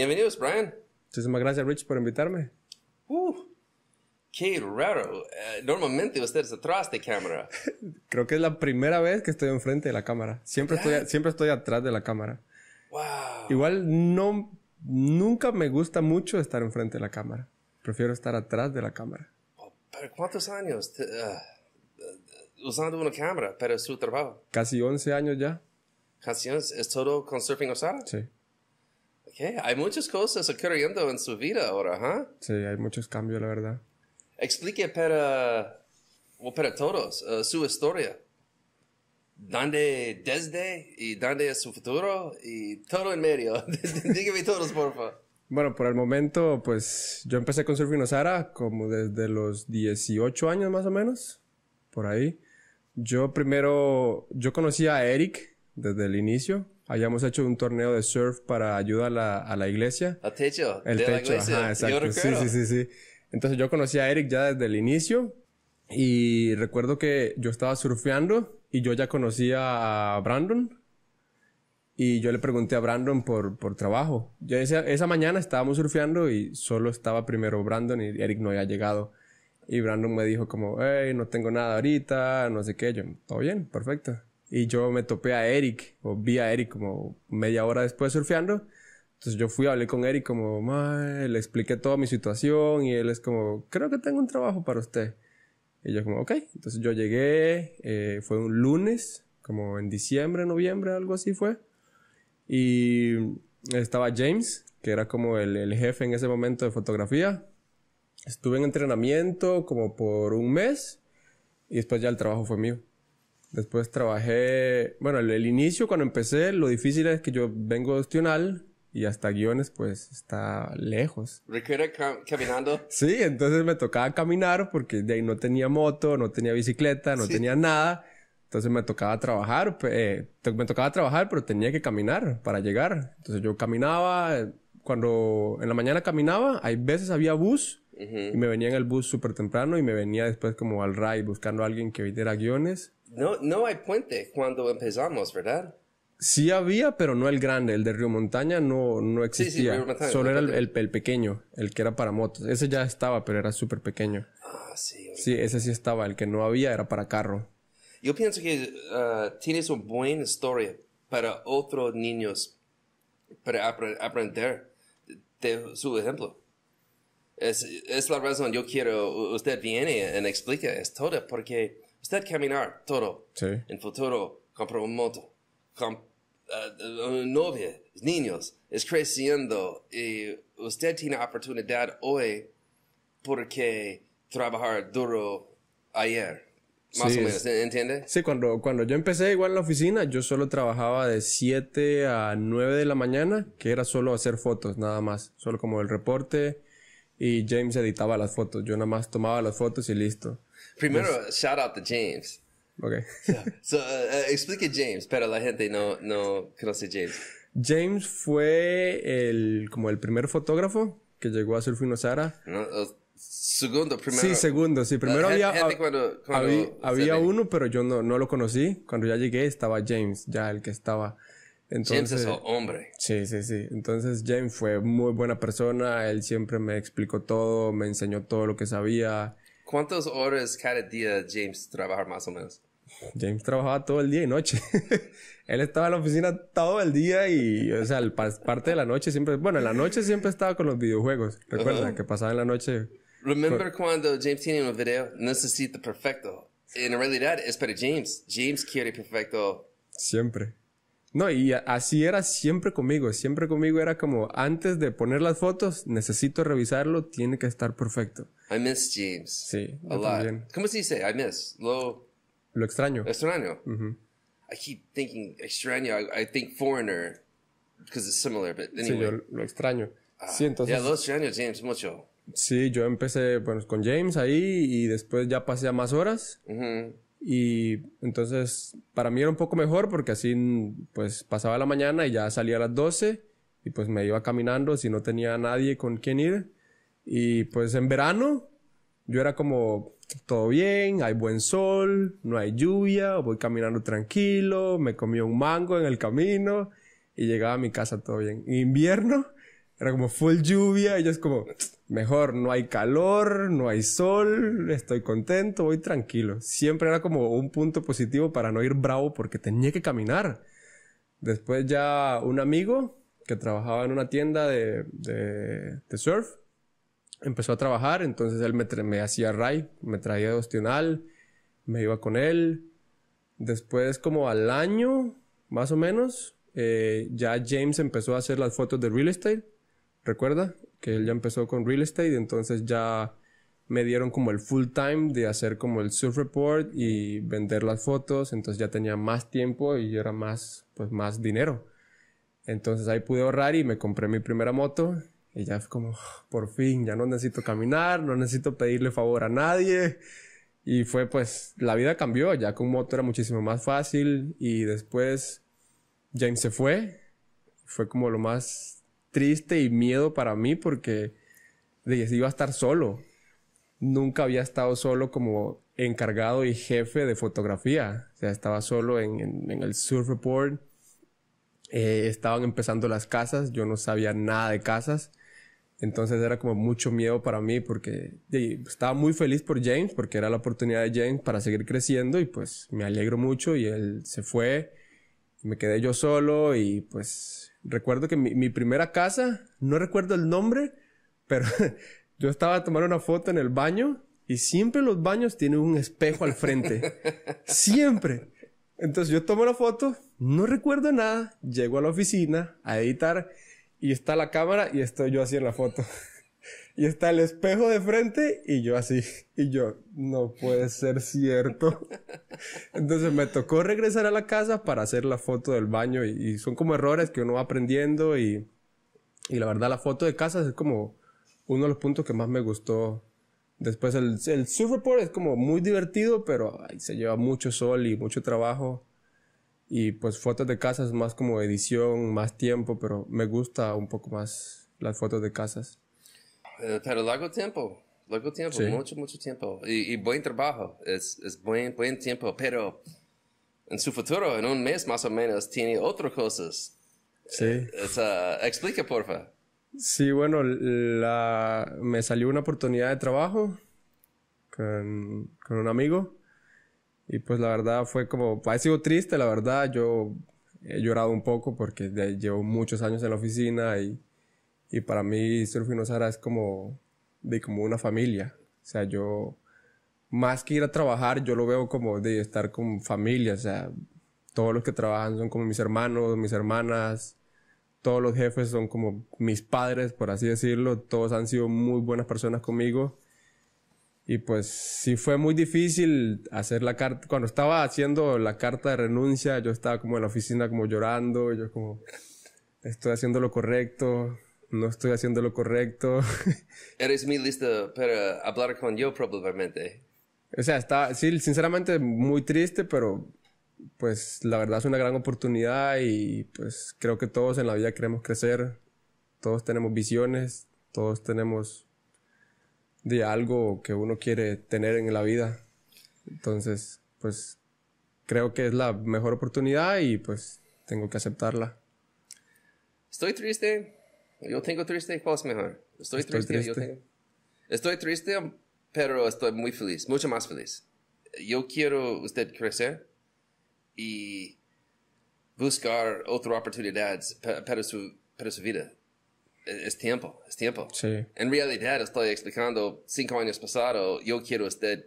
Bienvenidos, Brian. Muchísimas gracias, Rich, por invitarme. Uh, qué raro. Eh, normalmente usted es atrás de cámara. Creo que es la primera vez que estoy enfrente de la cámara. Siempre estoy, siempre estoy atrás de la cámara. Wow. Igual no, nunca me gusta mucho estar enfrente de la cámara. Prefiero estar atrás de la cámara. Oh, ¿Pero cuántos años te- ah, ah, usando una cámara para su trabajo? Casi 11 años ya. ¿Canciones? ¿Es todo con Surfing Osara? Sí, Okay. Hay muchas cosas ocurriendo en su vida ahora, ¿huh? sí, hay muchos cambios, la verdad. Explique para, o para todos uh, su historia. ¿Dónde desde y dónde es su futuro? Y todo en medio. Dígame todos, por favor. Bueno, por el momento, pues yo empecé con Surfing Osara como desde los 18 años más o menos, por ahí. Yo primero, yo conocí a Eric desde el inicio. Habíamos hecho un torneo de surf para ayuda a la, a la iglesia. El techo El de la iglesia. ajá, Yo exacto. Sí, sí, sí, sí. Entonces yo conocí a Eric ya desde el inicio y recuerdo que yo estaba surfeando y yo ya conocía a Brandon y yo le pregunté a Brandon por, por trabajo. Yo esa, esa mañana estábamos surfeando y solo estaba primero Brandon y Eric no había llegado. Y Brandon me dijo como, hey, no tengo nada ahorita, no sé qué. Yo, todo bien, perfecto. Y yo me topé a Eric, o vi a Eric como media hora después surfeando. Entonces yo fui, hablé con Eric como, le expliqué toda mi situación y él es como, creo que tengo un trabajo para usted. Y yo como, ok. Entonces yo llegué, eh, fue un lunes, como en diciembre, noviembre, algo así fue. Y estaba James, que era como el, el jefe en ese momento de fotografía. Estuve en entrenamiento como por un mes y después ya el trabajo fue mío. Después trabajé, bueno, el, el inicio cuando empecé, lo difícil es que yo vengo de Ostional y hasta guiones pues está lejos. ¿Recuerda cam- caminando? Sí, entonces me tocaba caminar porque de ahí no tenía moto, no tenía bicicleta, no Sí. tenía nada. Entonces me tocaba trabajar, eh, to- me tocaba trabajar, pero tenía que caminar para llegar. Entonces yo caminaba, cuando en la mañana caminaba, hay veces había bus y me venía en el bus súper temprano y me venía después como al RAI buscando a alguien que viniera guiones. No, no hay puente cuando empezamos, ¿verdad? Sí había, pero no el grande, el de Río Montaña no, no sí, existía. Río Montaña, Solo era el, el- el pequeño, el que era para motos. Ese ya estaba, pero era súper pequeño. Ah, sí. Sí, ese sí estaba. El que no había era para carro. Yo pienso que uh, tienes una buena historia para otros niños para apre- aprender de su ejemplo. Es, es la razón yo quiero, usted viene y explica es todo, porque usted caminar todo. Sí. En futuro, compra un moto, com- uh, una novia, niños, es creciendo y usted tiene oportunidad hoy porque trabajar duro ayer. Más Sí, o menos, ¿entiende? Sí, cuando, cuando yo empecé igual en la oficina, yo solo trabajaba de 7 a 9 de la mañana, que era solo hacer fotos, nada más. Solo como el reporte y James editaba las fotos. Yo nada más tomaba las fotos y listo. Primero, shout out to James. Ok. So, uh, uh, explique James, pero la gente no, no conoce James. James fue el, como el primer fotógrafo que llegó a Surfing Osara. ¿no? Uh, segundo, primero. Sí, segundo, sí. Primero había, gente cuando- cuando había, había uno, pero yo no, no lo conocí. Cuando ya llegué estaba James, ya el que estaba. Entonces, James es hombre. Sí, sí, sí. Entonces James fue muy buena persona. Él siempre me explicó todo, me enseñó todo lo que sabía. ¿Cuántas horas cada día James trabaja más o menos? James trabajaba todo el día y noche. Él estaba en la oficina todo el día y, o sea, el pa- parte de la noche siempre, bueno, en la noche siempre estaba con los videojuegos. Recuerda Ajá. que pasaba en la noche. Remember cuando James tiene un video, necesita perfecto. En realidad es para James. James quiere perfecto. Siempre. No, y así era siempre conmigo. Siempre conmigo era como, antes de poner las fotos, necesito revisarlo, tiene que estar perfecto. I miss James. Sí, A lot. también. ¿Cómo se dice? I miss. Lo Lo extraño. extraño. I keep thinking extraño. I, I think foreigner because it's similar, but Sí, anyway. yo lo extraño. Sí, entonces, Ya, lo extraño James mucho. sí, yo empecé, bueno, con James ahí y después ya pasé a más horas. Ujú. Y entonces, para mí era un poco mejor porque así, pues, pasaba la mañana y ya salía a las 12 y pues me iba caminando si no tenía nadie con quien ir. Y pues en verano, yo era como, todo bien, hay buen sol, no hay lluvia, voy caminando tranquilo, me comí un mango en el camino y llegaba a mi casa todo bien. En invierno, era como full lluvia y yo es como, mejor, no hay calor, no hay sol, estoy contento, voy tranquilo. Siempre era como un punto positivo para no ir bravo porque tenía que caminar. Después ya un amigo que trabajaba en una tienda de, de, surf empezó a trabajar, entonces él me, me hacía ray, me traía de Ostional, me iba con él. Después como al año, más o menos, eh, ya James empezó a hacer las fotos de real estate recuerda que él ya empezó con real estate, entonces ya me dieron como el full time de hacer como el surf report y vender las fotos, entonces ya tenía más tiempo y era más, pues más dinero. Entonces ahí pude ahorrar y me compré mi primera moto y ya fue como, por fin, ya no necesito caminar, no necesito pedirle favor a nadie. Y fue pues, la vida cambió, ya con moto era muchísimo más fácil y después James se fue, fue como lo más triste y miedo para mí porque iba a estar solo. Nunca había estado solo como encargado y jefe de fotografía. O sea, estaba solo en, el surf report. Eh, estaban empezando las casas, yo no sabía nada de casas. Entonces era como mucho miedo para mí porque estaba muy feliz por James porque era la oportunidad de James para seguir creciendo y pues me alegro mucho y él se fue. Me quedé yo solo y pues recuerdo que mi, primera casa, no recuerdo el nombre, pero yo estaba tomando una foto en el baño y siempre los baños tienen un espejo al frente. siempre. Entonces yo tomo la foto, no recuerdo nada, llego a la oficina a editar y está la cámara y estoy yo en la foto. Y está el espejo de frente y yo así. Y yo, no puede ser cierto. Entonces me tocó regresar a la casa para hacer la foto del baño y, son como errores que uno va aprendiendo y, y, la verdad la foto de casa es como uno de los puntos que más me gustó. Después el, el surf report es como muy divertido, pero se lleva mucho sol y mucho trabajo. Y pues fotos de casa es más como edición, más tiempo, pero me gusta un poco más las fotos de casas. Eh, pero largo tiempo, largo tiempo, mucho, mucho tiempo. Y, buen trabajo, es, es buen, buen tiempo, pero en su futuro, en un mes más o menos, tiene otras cosas. Sí. Eh, uh, explica, porfa. Sí, bueno, la, me salió una oportunidad de trabajo con, con un amigo. Y pues la verdad fue como, ha sido triste, la verdad. Yo he llorado un poco porque llevo muchos años en la oficina y y para mí Surfing Osara es como, de como una familia. O sea, yo, más que ir a trabajar, yo lo veo como de estar con familia. O sea, todos los que trabajan son como mis hermanos, mis hermanas. Todos los jefes son como mis padres, por así decirlo. Todos han sido muy buenas personas conmigo. Y pues sí fue muy difícil hacer la carta. Cuando estaba haciendo la carta de renuncia, yo estaba como en la oficina como llorando. Yo como, estoy haciendo lo correcto no estoy haciendo lo correcto. Eres muy listo para hablar con yo probablemente. O sea, está, sí, sinceramente muy triste, pero pues la verdad es una gran oportunidad y pues creo que todos en la vida queremos crecer, todos tenemos visiones, todos tenemos de algo que uno quiere tener en la vida. Entonces, pues creo que es la mejor oportunidad y pues tengo que aceptarla. Estoy triste, yo tengo triste, ¿cuál es mejor? Estoy, triste, Yo tengo... Estoy triste, pero estoy muy feliz, mucho más feliz. Yo quiero usted crecer y buscar otras oportunidades para su, para su vida. Es, tiempo, es tiempo. Sí. En realidad estoy explicando cinco años pasado, yo quiero usted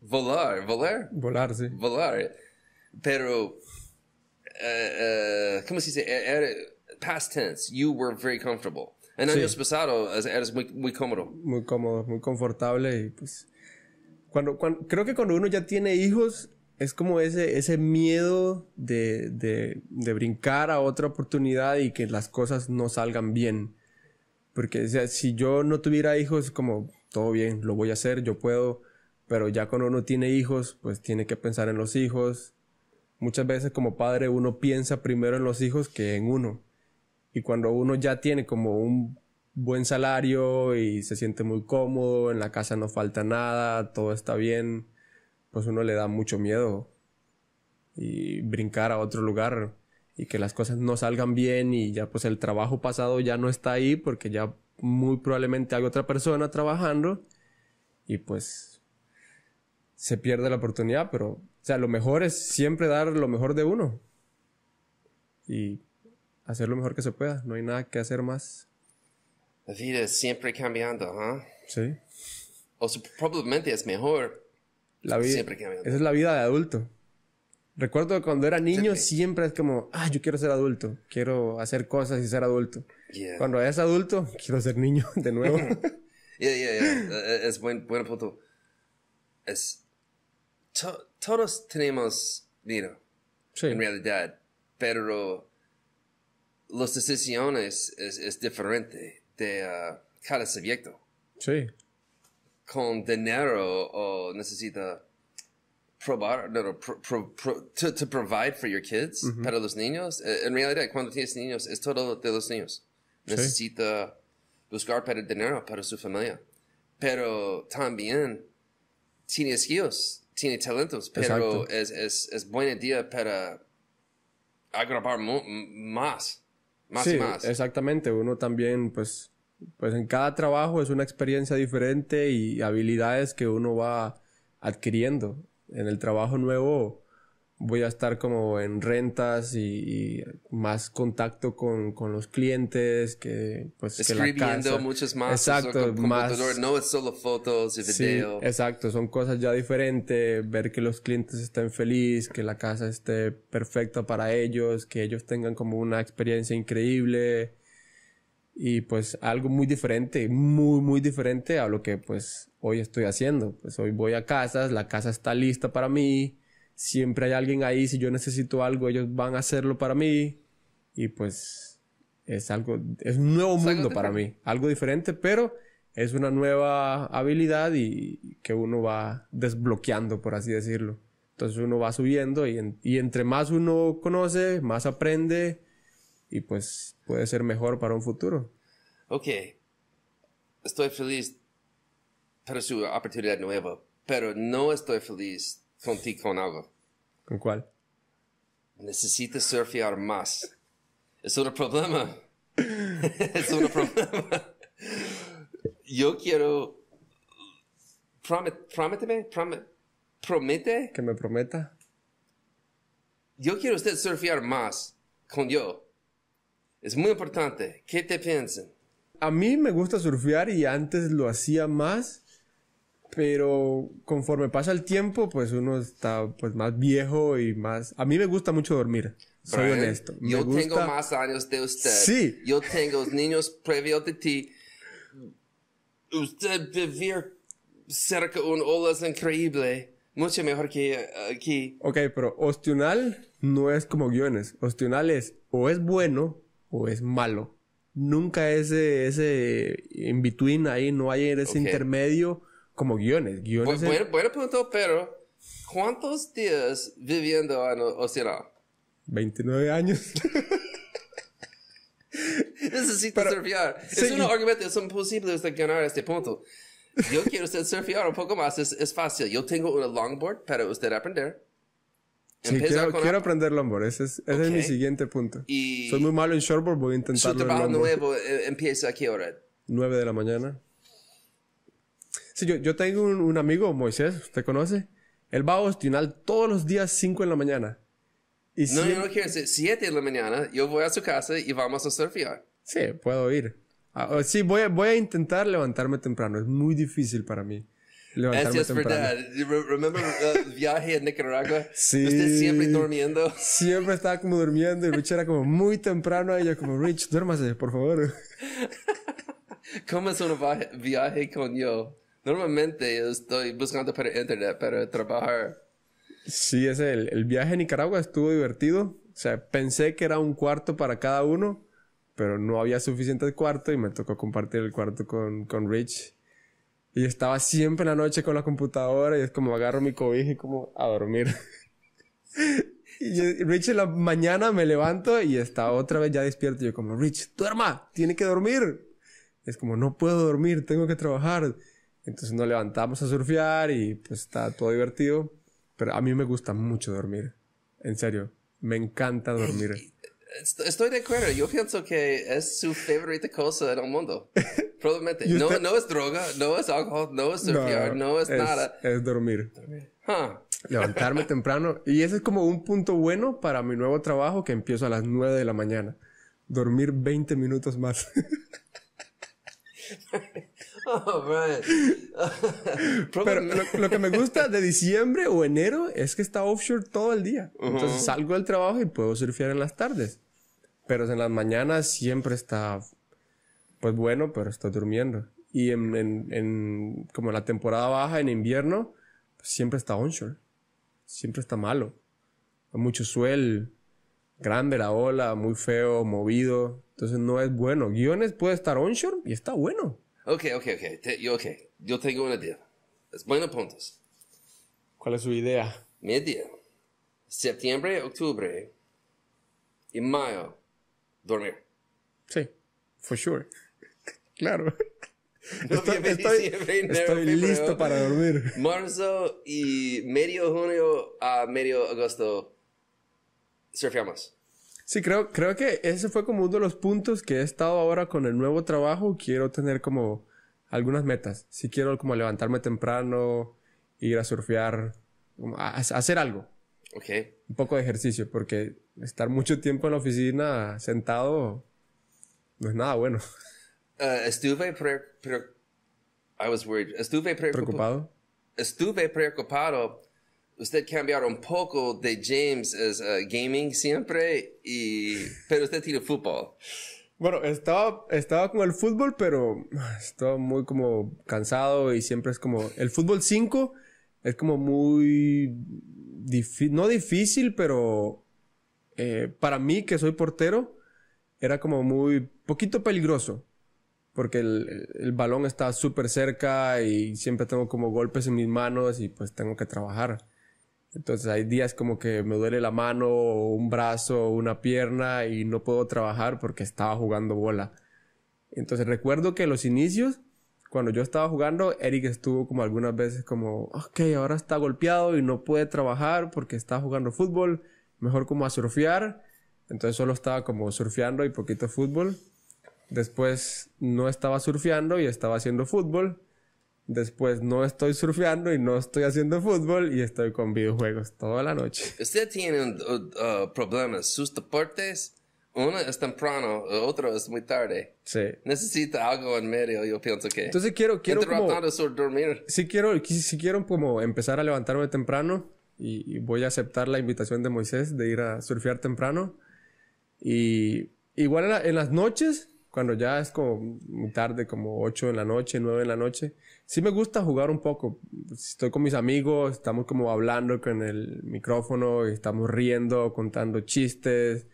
volar, volar. Volar, sí. Volar. Pero, uh, ¿cómo se dice? Er, er, past tense, you were very comfortable. En años pasados eres muy, muy cómodo. Muy cómodo, muy confortable y pues... Cuando, cuando, creo que cuando uno ya tiene hijos, es como ese, ese miedo de, de, de, brincar a otra oportunidad y que las cosas no salgan bien. Porque o sea, si yo no tuviera hijos, es como, todo bien, lo voy a hacer, yo puedo. Pero ya cuando uno tiene hijos, pues tiene que pensar en los hijos. Muchas veces como padre uno piensa primero en los hijos que en uno. Y cuando uno ya tiene como un buen salario y se siente muy cómodo, en la casa no falta nada, todo está bien, pues uno le da mucho miedo y brincar a otro lugar. y que las cosas no salgan bien y ya pues el trabajo pasado ya no está ahí porque ya muy probablemente hay otra persona trabajando y pues se pierde la oportunidad, pero o sea, lo mejor es siempre dar lo mejor de uno y hacer lo mejor que se pueda, no hay nada que hacer más. La vida es siempre cambiando, ¿ah? Sí. O sea, probablemente es mejor. La vida, Siempre cambiando. Esa es la vida de adulto. Recuerdo que cuando era niño siempre es como, ah, yo quiero ser adulto, quiero hacer cosas y ser adulto. Yeah. Cuando eres adulto, quiero ser niño de nuevo. Yeah, yeah, yeah. Eh, es buen, buen punto. Es, to- todos tenemos dinero, sí, en realidad, pero las decisiones es, es diferente de ah, cada sujeto. sí, Con dinero o necesita probar, no, no, pro- pro- pro- to, to provide for your kids, para los niños. Eh, En realidad, cuando tienes niños, es todo de los niños. Necesita buscar para dinero para su familia. Pero también tiene skills, tiene talentos, pero Exacto. es, es, es buen día para agravar más, más sí, y más. exactamente. Uno también, pues, pues en cada trabajo es una experiencia diferente y habilidades que uno va adquiriendo. En el trabajo nuevo voy a estar como en rentas y, y más contacto con, con los clientes que pues que la muchas más. Exacto, más No es solo fotos y Sí, video. exacto, son cosas ya diferentes, ver que los clientes estén felices, que la casa esté perfecta para ellos, que ellos tengan como una experiencia increíble y pues algo muy diferente, muy muy diferente a lo que pues hoy estoy haciendo. Pues hoy voy a casas, la casa está lista para mí, siempre hay alguien ahí, si yo necesito algo, ellos van a hacerlo para mí y pues es algo, es un nuevo Es mundo para mí, algo diferente, pero es una nueva habilidad y que uno va desbloqueando, por así decirlo. Entonces uno va subiendo y, en- y entre más uno conoce, más aprende y pues puede ser mejor para un futuro. Ok, estoy feliz para su oportunidad nueva, pero no estoy feliz contigo con algo. ¿Con cuál? Necesitas surfear más. Es un problema. es un problema. Yo quiero... Promet, prométeme, promet, promete. Que me prometa. Yo quiero usted surfear más con yo. Es muy importante. ¿Qué te piensan? A mí me gusta surfear y antes lo hacía más, pero conforme pasa el tiempo, pues uno está pues más viejo y más... A mí me gusta mucho dormir, soy Brian, honesto. Me Yo gusta... tengo más años de usted. Sí. Yo tengo niños previos de ti. Usted vivir cerca de un ola es increíble. Mucho mejor que eh, aquí. Ok, pero Ostional no es como guiones. Ostional es o es bueno o es malo. Nunca ese, ese in between ahí, no hay ese Ok. intermedio como guiones. Bu- Guiones es bueno, buen punto, pero ¿cuántos días viviendo en o- Oceanal? 29 años. Necesito surfear. sí, es un argumento, es imposible usted ganar este punto. Yo quiero usted surfear un poco más, es, es fácil. Yo tengo una longboard para usted aprender. Sí, quiero, con quiero aprender longboard. Ese es, ese es mi siguiente punto. Y- Soy muy malo en shortboard, voy a Su intentarlo en trabajo longboard. nuevo eh, empieza a qué hora? 9 de la mañana. Sí, yo, yo tengo un, un amigo, Moisés, ¿usted conoce? Él va a Ostional todos los días 5 de la mañana. Y No, siempre- yo no quiero decir 7 de la mañana. Yo voy a su casa y vamos a surfear. Sí, puedo ir. Ah, oh, sí, voy a, voy a intentar levantarme temprano. Es muy difícil para mí levantarme Eso es temprano. verdad. Re- Remember uh, viaje a Nicaragua? Sí. Usted siempre durmiendo. Siempre estaba como durmiendo y Rich era como muy temprano y yo como, Rich, duérmase, por favor. ¿Cómo es un viaje con yo? Normalmente yo estoy buscando para internet para trabajar. Sí, ese, el, el viaje a Nicaragua estuvo divertido. O sea, pensé que era un cuarto para cada uno, pero no había suficiente cuarto y me tocó compartir el cuarto con, con Rich. Y estaba siempre en la noche con la computadora y es como agarro mi cobija y como a dormir. y Rich en la mañana me levanto y está otra vez ya despierto. Y yo como, Rich, duerma, tiene que dormir. Es como, no puedo dormir, tengo que trabajar. Entonces nos levantamos a surfear y pues está todo divertido. Pero a mí me gusta mucho dormir. En serio, me encanta dormir. Est- Estoy de acuerdo. Yo pienso que es su favorita cosa en el mundo. Probablemente. No, no es droga, no es alcohol, no es surfear, no, es, nada. Es dormir. Huh. Levantarme temprano. Y ese es como un punto bueno para mi nuevo trabajo que empiezo a las 9 de la mañana. Dormir 20 minutos más. Oh. Pero lo, lo que me gusta de diciembre o enero es que está offshore todo el día. Entonces salgo del trabajo y puedo surfear en las tardes. Pero en las mañanas siempre está, pues bueno, pero estoy durmiendo. Y en, en, en- como la temporada baja, en invierno, pues siempre está onshore. Siempre está malo. Hay mucho suel, grande la ola, muy feo, movido. Entonces no es bueno. Guiones puede estar onshore y está bueno. Ok, ok, ok. Te- yo, ok. Yo tengo una idea. Es buenos puntos. ¿Cuál es su idea? Mi idea. Septiembre, octubre y mayo. Dormir. Sí, for sure. claro. Estoy febrero. listo para dormir. Marzo y medio junio a medio agosto surfeamos. Sí, creo, creo que ese fue como uno de los puntos que he estado ahora con el nuevo trabajo. Quiero tener como algunas metas. Si quiero como levantarme temprano, ir a surfear, a- a hacer algo. Ok. Un poco de ejercicio, porque estar mucho tiempo en la oficina sentado no es nada bueno. Uh, estuve pre, pre- I was worried. Estuve preocupa- Preocupado. Estuve preocupado. Usted cambiaron un poco de James as uh, gaming siempre y pero usted tiene fútbol. Bueno, estaba, estaba con el fútbol, pero estaba muy como cansado y siempre es como... El fútbol 5 es como muy... no difícil, pero eh, para mí, que soy portero, era como muy poquito peligroso. Porque el- el balón está súper cerca y siempre tengo como golpes en mis manos y pues tengo que trabajar. Entonces hay días como que me duele la mano, un brazo, una pierna y no puedo trabajar porque estaba jugando bola. Entonces recuerdo que en los inicios, cuando yo estaba jugando, Eric estuvo como algunas veces como, ok, ahora está golpeado y no puede trabajar porque está jugando fútbol, mejor como a surfear. Entonces solo estaba como surfeando y poquito fútbol. Después no estaba surfeando y estaba haciendo fútbol. Después no estoy surfeando y no estoy haciendo fútbol y estoy con videojuegos toda la noche. Usted tiene uh, uh, problemas. Sus deportes, uno es temprano, otro es muy tarde. Sí. Necesita algo en medio, yo pienso que. Entonces quiero, quiero como... Su dormir. Sí quiero, qui- sí quiero como empezar a levantarme temprano y, y voy a aceptar la invitación de Moisés de ir a surfear temprano. Y igual en, la- en las noches, cuando ya es como muy tarde, como 8 en la noche, 9 en la noche, sí me gusta jugar un poco. Estoy con mis amigos, estamos como hablando con el micrófono estamos riendo, contando chistes,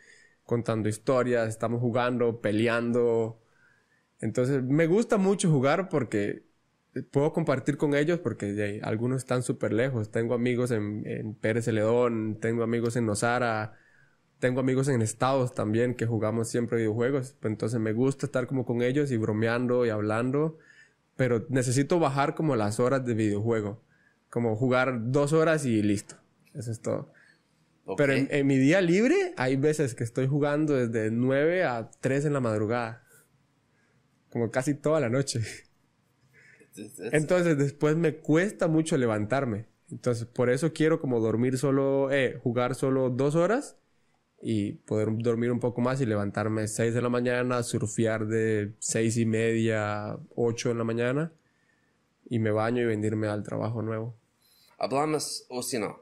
contando historias, estamos jugando, peleando. Entonces me gusta mucho jugar porque puedo compartir con ellos porque algunos están súper lejos. Tengo amigos en, en Pérez Celedón, tengo amigos en Nosara, tengo amigos en estados también que jugamos siempre videojuegos. Entonces me gusta estar como con ellos y bromeando y hablando, pero necesito bajar como las horas de videojuego. Como jugar dos horas y listo. Eso es todo. Pero en, en mi día libre hay veces que estoy jugando desde 9 a 3 en la madrugada. Como casi toda la noche. Entonces después me cuesta mucho levantarme. Entonces por eso quiero como dormir solo, eh, jugar solo dos horas y poder dormir un poco más y levantarme 6 de la mañana, surfear de seis y media, 8 en la mañana y me baño y venirme al trabajo nuevo. Hablamos o si no.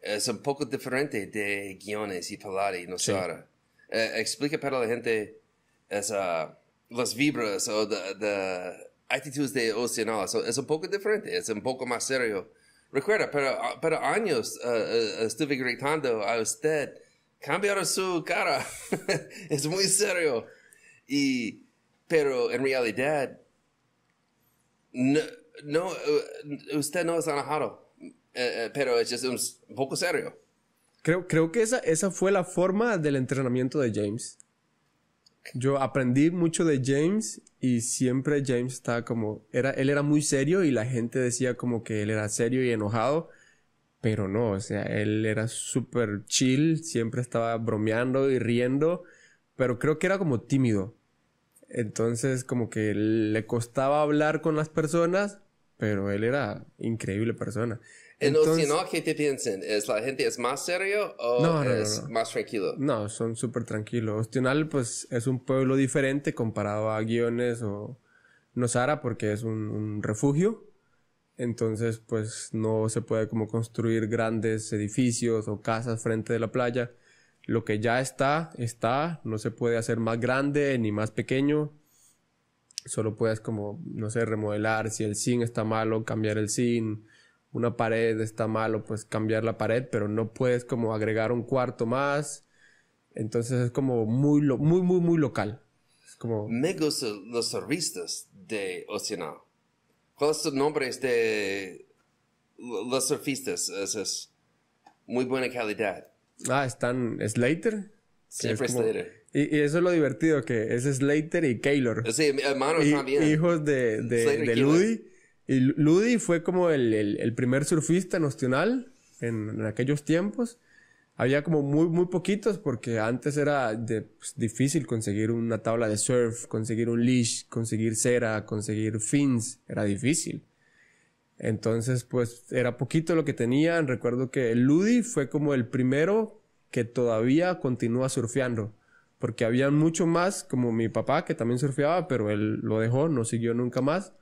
Es un poco diferente de guiones y Pilates, no Sí. Sara. Eh, explica para la gente es, uh, las vibras o de, de actitudes de oceanal. So, es un poco diferente, es un poco más serio. Recuerda, para, para años uh, uh, estuve gritando a usted, cambiar su cara. es muy serio. Y, pero en realidad, no, no, uh, usted no es enojado, eh, eh, pero es just un poco serio. Creo, creo que esa, esa fue la forma del entrenamiento de James. Yo aprendí mucho de James y siempre James estaba como, era, él era muy serio y la gente decía como que él era serio y enojado, Pero no, o sea, él era súper chill, siempre estaba bromeando y riendo, pero creo que era como tímido. Entonces, como que le costaba hablar con las personas, pero él era increíble persona. Entonces, no, ¿qué te piensan? ¿Es la gente es más serio o es más tranquilo? No, son súper tranquilos. Ostional, pues, es un pueblo diferente comparado a Guiones o Nosara porque es un refugio. Entonces, pues no se puede como construir grandes edificios o casas frente de la playa. Lo que ya está, está. No se puede hacer más grande ni más pequeño. Solo puedes como, no sé, remodelar. Si el zinc está malo, cambiar el zinc. Una pared está malo, pues cambiar la pared. Pero no puedes como agregar un cuarto más. Entonces es como muy, muy, muy, muy local. Es. Me gustan los servicios de Oceanal ¿Cuál es el nombre de los surfistas? Es, muy buena calidad. Ah, están Slater. Siempre Slater. Y, eso es lo divertido, que es Slater y Kaylor. Sí, hermanos también. Hijos de, de, de Ludi. Y Ludi fue como el, el, primer surfista nacional en, en, aquellos tiempos. Había como muy, muy poquitos porque antes era pues, difícil conseguir una tabla de surf, conseguir un leash, conseguir cera, conseguir fins. Era difícil. Entonces, pues era poquito lo que tenían. Recuerdo que Ludi fue como el primero que todavía continúa surfeando. Porque había mucho más, como mi papá, que también surfeaba, pero él lo dejó, no siguió nunca más.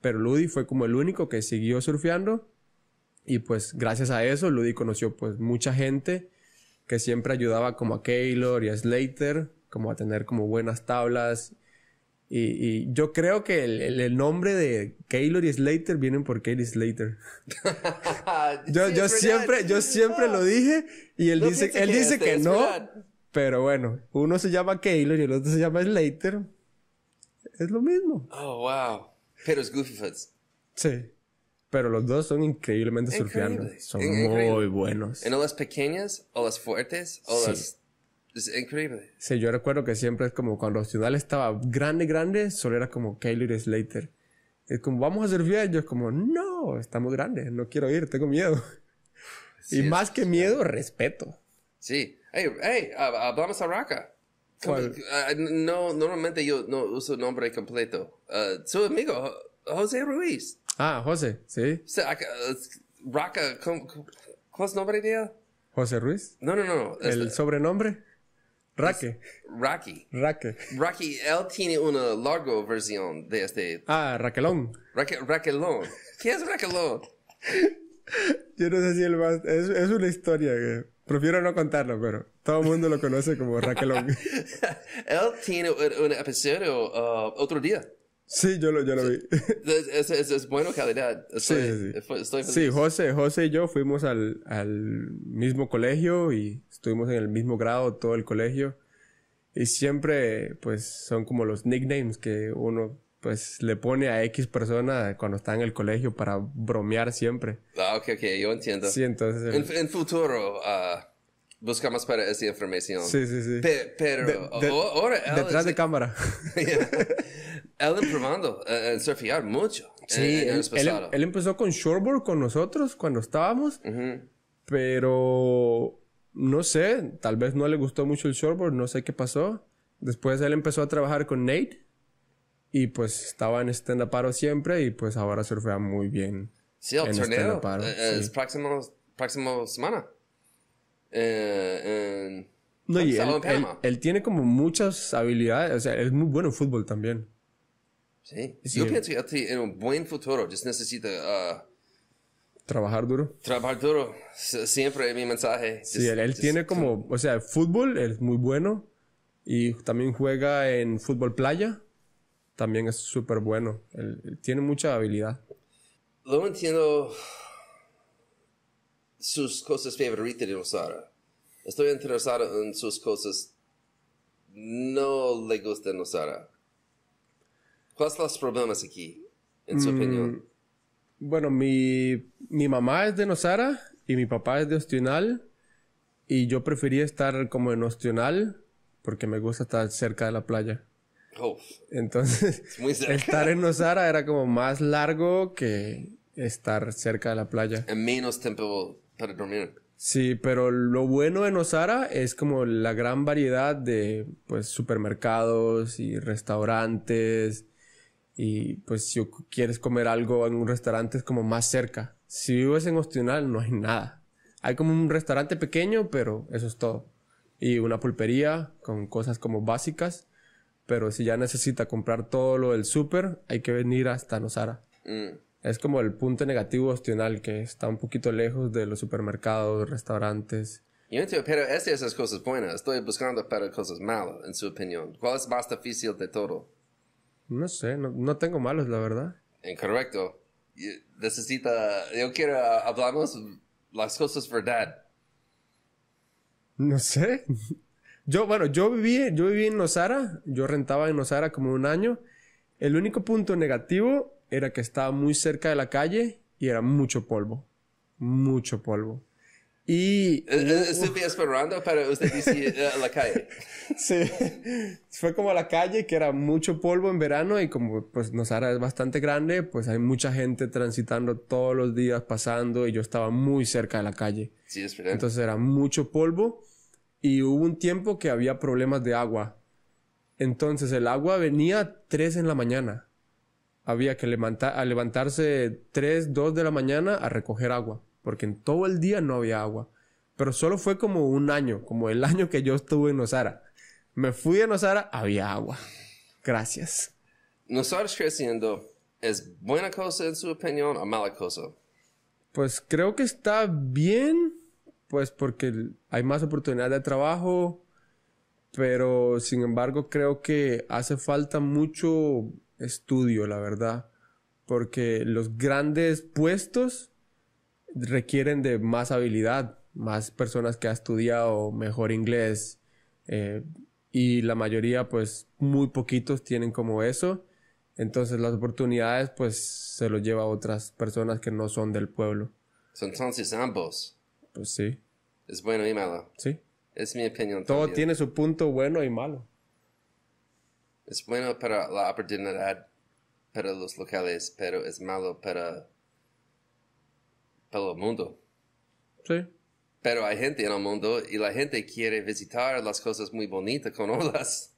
Pero Ludi fue como el único que siguió surfeando. Y pues gracias a eso, Ludi conoció pues mucha gente que siempre ayudaba como a Keylor y a Slater, como a tener como buenas tablas. Y, yo creo que el, nombre de Keylor y Slater vienen por Kelly Slater. yo, yo siempre, yo siempre lo dije y él dice, él que dice que no. Pero bueno, uno se llama Keylor y el otro se llama Slater. Es lo mismo. Oh, wow. Pero es Goofy Foots. Sí. Pero los dos son increíblemente surfeando. Son muy buenos. En las pequeñas o las fuertes o las... Es increíble. Sí, yo recuerdo que siempre es como cuando Ciudad estaba grande, grande, solo era como Kaylor Slater. Es como, vamos a surfear. Yo es como, no, estamos grandes, no quiero ir, tengo miedo. y más que miedo, respeto. Sí. Hey, hey, hablamos a Raka. Ah, no, normalmente yo no uso nombre completo. Uh, su amigo, José Ruiz. Ah, José, sí. Raka, ¿cuál es el nombre de él? ¿José Ruiz? No, no, no. ¿El sobrenombre? Raque. Rocky. Raque. Rocky, él tiene una larga versión de este. Ah, Raquelón. Raquelón. ¿Qué es Raquelón? Yo no sé si el más. Es, es una historia que. Prefiero no contarlo, pero todo el mundo lo conoce como Raquelón. él tiene un, episodio uh, otro día. Sí, yo lo, yo lo vi. Es, es, es buena calidad. sí, sí. sí, José, José y yo fuimos al, al mismo colegio y estuvimos en el mismo grado todo el colegio. Y siempre, pues, son como los nicknames que uno, pues, le pone a X persona cuando está en el colegio para bromear siempre. Ah, ok, ok, yo entiendo. Sí, entonces... En, en futuro, uh, buscamos para esa información. Sí, sí, sí. pero ahora... Detrás de cámara. él probando eh, en surfear mucho. Sí, él, él, empezó con shortboard con nosotros cuando estábamos, pero no sé, tal vez no le gustó mucho el shortboard, no sé qué pasó. Después él empezó a trabajar con Nate y pues estaba en stand paro siempre y pues ahora surfea muy bien. Sí, el torneo eh, es próximo, próximo semana. Eh, no, y él, él, tiene como muchas habilidades, o sea, es muy bueno en fútbol también. Sí. Yo pienso que en un buen futuro just necesita... Uh, trabajar duro. Trabajar duro. Siempre mi mensaje. Sí, él, tiene como... O sea, fútbol es muy bueno. Y también juega en fútbol playa. También es súper bueno. Él, tiene mucha habilidad. Luego entiendo sus cosas favoritas de Rosara. Estoy interesado en sus cosas. No le gusta Rosara. ¿Cuáles son los problemas aquí, en su opinión? Mm, bueno, mi, mi mamá es de Nosara y mi papá es de Ostional. Y yo prefería estar como en Ostional porque me gusta estar cerca de la playa. Oh, Entonces, estar en Nosara era como más largo que estar cerca de la playa. En menos tiempo para. Sí, pero lo bueno de Nosara es como la gran variedad de pues supermercados y restaurantes y pues si quieres comer algo en un restaurante es como más cerca. Si vives en Ostional no hay nada. Hay como un restaurante pequeño, pero eso es todo. Y una pulpería con cosas como básicas. Pero si ya necesita comprar todo lo del súper, hay que venir hasta Nosara. Mm. Es como el punto negativo opcional, que está un poquito lejos de los supermercados, restaurantes. Yo entiendo, pero es esas cosas buenas. Estoy buscando para cosas malas, en su opinión. ¿Cuál es más difícil de todo? No sé, no, no tengo malos, la verdad. Incorrecto. Y- Necesita, yo quiero, hablamos las cosas verdad. No sé. Yo, bueno, yo viví, yo viví en Nosara, yo rentaba en Nosara como un año. El único punto negativo era que estaba muy cerca de la calle y era mucho polvo. Mucho polvo. Y Eh, eh, Estuve esperando para usted decir eh, la calle. Sí. Fue como a la calle, que era mucho polvo en verano y como pues Nosara es bastante grande, pues hay mucha gente transitando todos los días pasando y yo estaba muy cerca de la calle. Sí, es verdad. Entonces era mucho polvo y hubo un tiempo que había problemas de agua. Entonces el agua venía a 3 en la mañana. Había que levanta- a levantarse 3, 2 de la mañana a recoger agua, porque en todo el día no había agua. Pero solo fue como un año, como el año que yo estuve en Nosara. Me fui a Nosara, había agua. Gracias. Nosotros creciendo, ¿es buena cosa en su opinión o mala cosa? Pues creo que está bien, pues porque hay más oportunidad de trabajo, pero sin embargo creo que hace falta mucho estudio, la verdad, porque los grandes puestos requieren de más habilidad, más personas que han estudiado mejor inglés, eh, y la mayoría, pues muy poquitos tienen como eso. Entonces las oportunidades, pues se lo lleva a otras personas que no son del pueblo. Entonces ambos, Pues sí, es bueno y malo. sí. Es mi opinión Todo también. tiene su punto bueno y malo. Es bueno para la oportunidad para los locales, pero es malo para, para el mundo. Sí. Pero hay gente en el mundo y la gente quiere visitar las cosas muy bonitas con olas.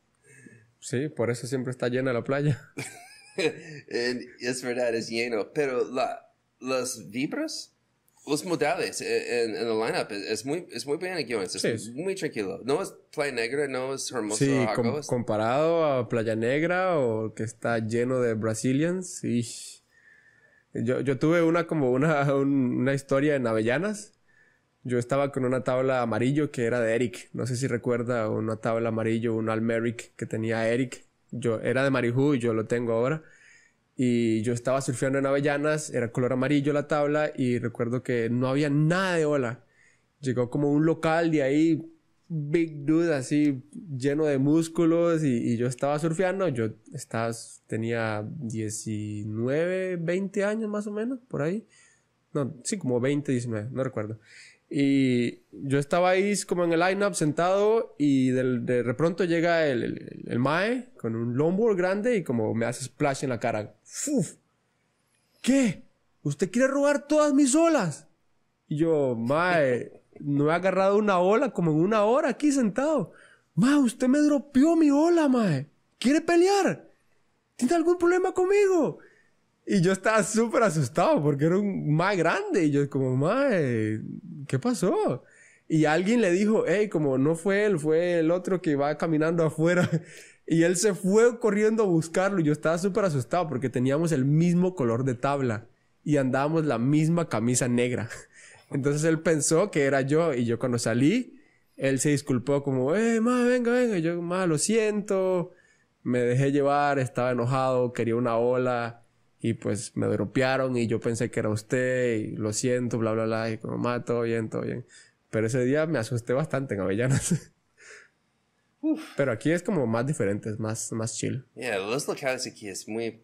Sí, por eso siempre está llena la playa. Es verdad, es lleno. Pero la, las vibras, los modales eh, en, en el lineup es, muy, es muy bien guion. Es Sí, muy tranquilo. No es Playa Negra, no es Hermoso Sí, com- comparado a Playa Negra o que está lleno de Brazilians, ish. Yo, yo tuve una como una, un- una historia en Avellanas. Yo estaba con una tabla amarillo que era de Eric. No sé si recuerda una tabla amarillo, un Almeric que tenía Eric. Yo era de Marijú y yo lo tengo ahora. Y yo estaba surfeando en Avellanas, era color amarillo la tabla y recuerdo que no había nada de ola. Llegó como un local de ahí, big dude, así lleno de músculos y, yo estaba surfeando. Yo estaba, tenía 19, 20 años más o menos, por ahí. No, sí, como 20, 19, no recuerdo. Y yo estaba ahí como en el line-up sentado y del- de, de pronto llega el, el, el Mae con un longboard grande y como me hace splash en la cara. ¡Fuf! ¿Qué? ¿Usted quiere robar todas mis olas? Y yo, Mae, no he agarrado una ola como en una hora aquí sentado. Mae, usted me dropeó mi ola, Mae. ¿Quiere pelear? ¿Tiene algún problema conmigo? Y yo estaba súper asustado porque era un más grande. Y yo como, mae, ¿qué pasó? Y alguien le dijo, hey, como no fue él, fue el otro que iba caminando afuera. Y él se fue corriendo a buscarlo. Y yo estaba súper asustado porque teníamos el mismo color de tabla. Y andábamos la misma camisa negra. Entonces él pensó que era yo. Y yo cuando salí, él se disculpó como, eh, ma, venga, venga. Yo, ma, lo siento. Me dejé llevar, estaba enojado, quería una ola. Y pues me dropearon y yo pensé que era usted y lo siento, bla, bla, bla. Y como, ma, todo bien, todo bien. Pero ese día me asusté bastante en Avellanas. Pero aquí es como más diferente, es más, más chill. Yeah, los locales aquí es muy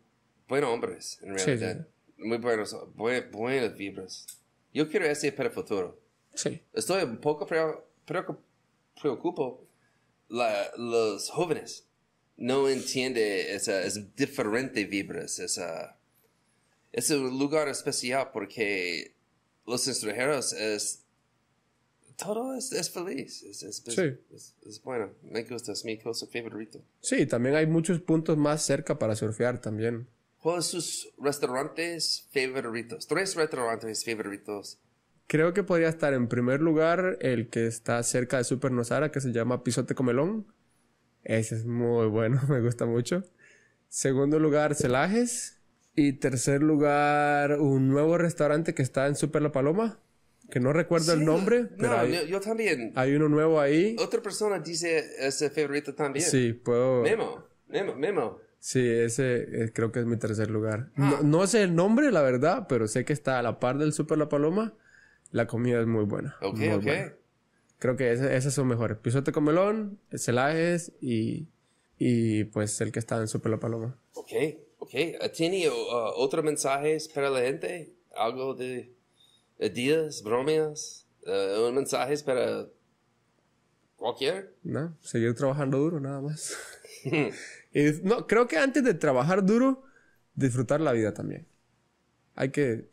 buenos hombres, en Sí, realidad. Muy buenos, buen- buenas vibras. Yo quiero ese para el futuro. Sí. Estoy un poco preo- preocup- preocupo la, los jóvenes. No entiende esa, es diferente vibras, esa, es un lugar especial porque los extranjeros es todo es, es feliz. Es, es, Sí. es- bueno. Me gusta, es mi cosa favorito. Sí, también hay muchos puntos más cerca para surfear también. ¿Cuáles son sus restaurantes favoritos? Tres restaurantes favoritos. Creo que podría estar en primer lugar el que está cerca de Super Nosara, que se llama Pisote Comelón. Ese es muy bueno, me gusta mucho. Segundo lugar, Celajes. Y tercer lugar, un nuevo restaurante que está en Super La Paloma, que no recuerdo el nombre, pero no, hay, yo, yo también. hay uno nuevo ahí. Otra persona dice ese favorito también. Sí, puedo... Memo, Memo, Memo. Sí, ese eh, creo que es mi tercer lugar. No, no sé el nombre, la verdad, pero sé que está a la par del Super La Paloma. La comida es muy buena. Ok, muy ok. buena. Creo que ese- esas son mejores. Pisote con melón, celajes y, y pues el que está en Super La Paloma. Ok, ok. ¿Tiene uh, otros mensajes para la gente? ¿Algo de ideas, bromas? Uh, ¿Un mensaje para cualquier? ¿No? Seguir trabajando duro, nada más. y, no, creo que antes de trabajar duro, disfrutar la vida también. Hay que,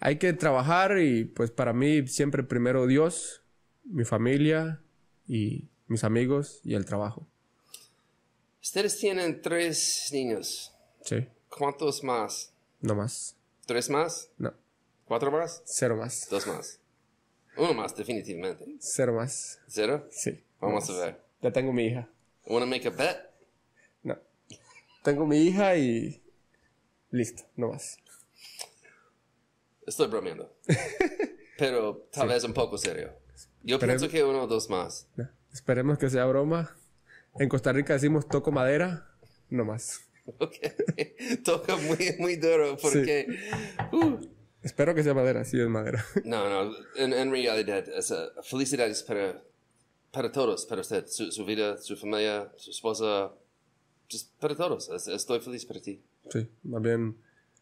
hay que trabajar y pues para mí siempre primero Dios, mi familia y mis amigos y el trabajo. Ustedes tienen tres niños. Sí, ¿Cuántos más? no más. ¿Tres más? No, ¿Cuatro más? cero más. Dos más. Uno más, definitivamente. Cero más. ¿Cero? Sí. Vamos a ver. Ya tengo mi hija. ¿Wanna make a bet? No. Tengo mi hija y listo, no más. Estoy bromeando. Pero tal vez un poco serio. Yo pienso que uno o dos más. No. Esperemos que sea broma. En Costa Rica decimos toco madera, no más. Ok. Toca muy, muy duro porque... Uh, Espero que sea madera, sí es madera. no, no. En, en realidad, es, uh, felicidades para, para todos, para usted. Su, su vida, su familia, su esposa. just para todos. Es- estoy feliz para ti. Sí, más bien,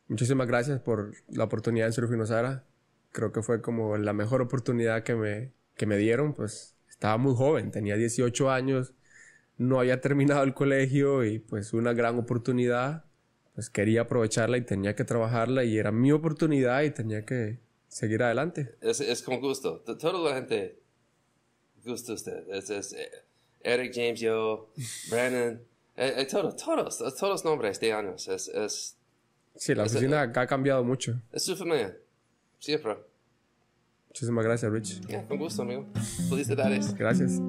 muchísimas gracias por la oportunidad en Surfinosara. Creo que fue como la mejor oportunidad que me, que me dieron, pues estaba muy joven, tenía 18 años, no había terminado el colegio y pues una gran oportunidad, pues quería aprovecharla y tenía que trabajarla y era mi oportunidad y tenía que seguir adelante. Es, es con gusto. Toda la gente gusta usted. Es, es, eh, Eric, James, yo, Brandon. Eh, eh, todos, todos, todos los nombres de años. Es, es, Sí, la oficina acá ha cambiado mucho. es su familia. Siempre. Muchísimas gracias, Rich. Ya, con gusto, amigo. Felicidades. Gracias.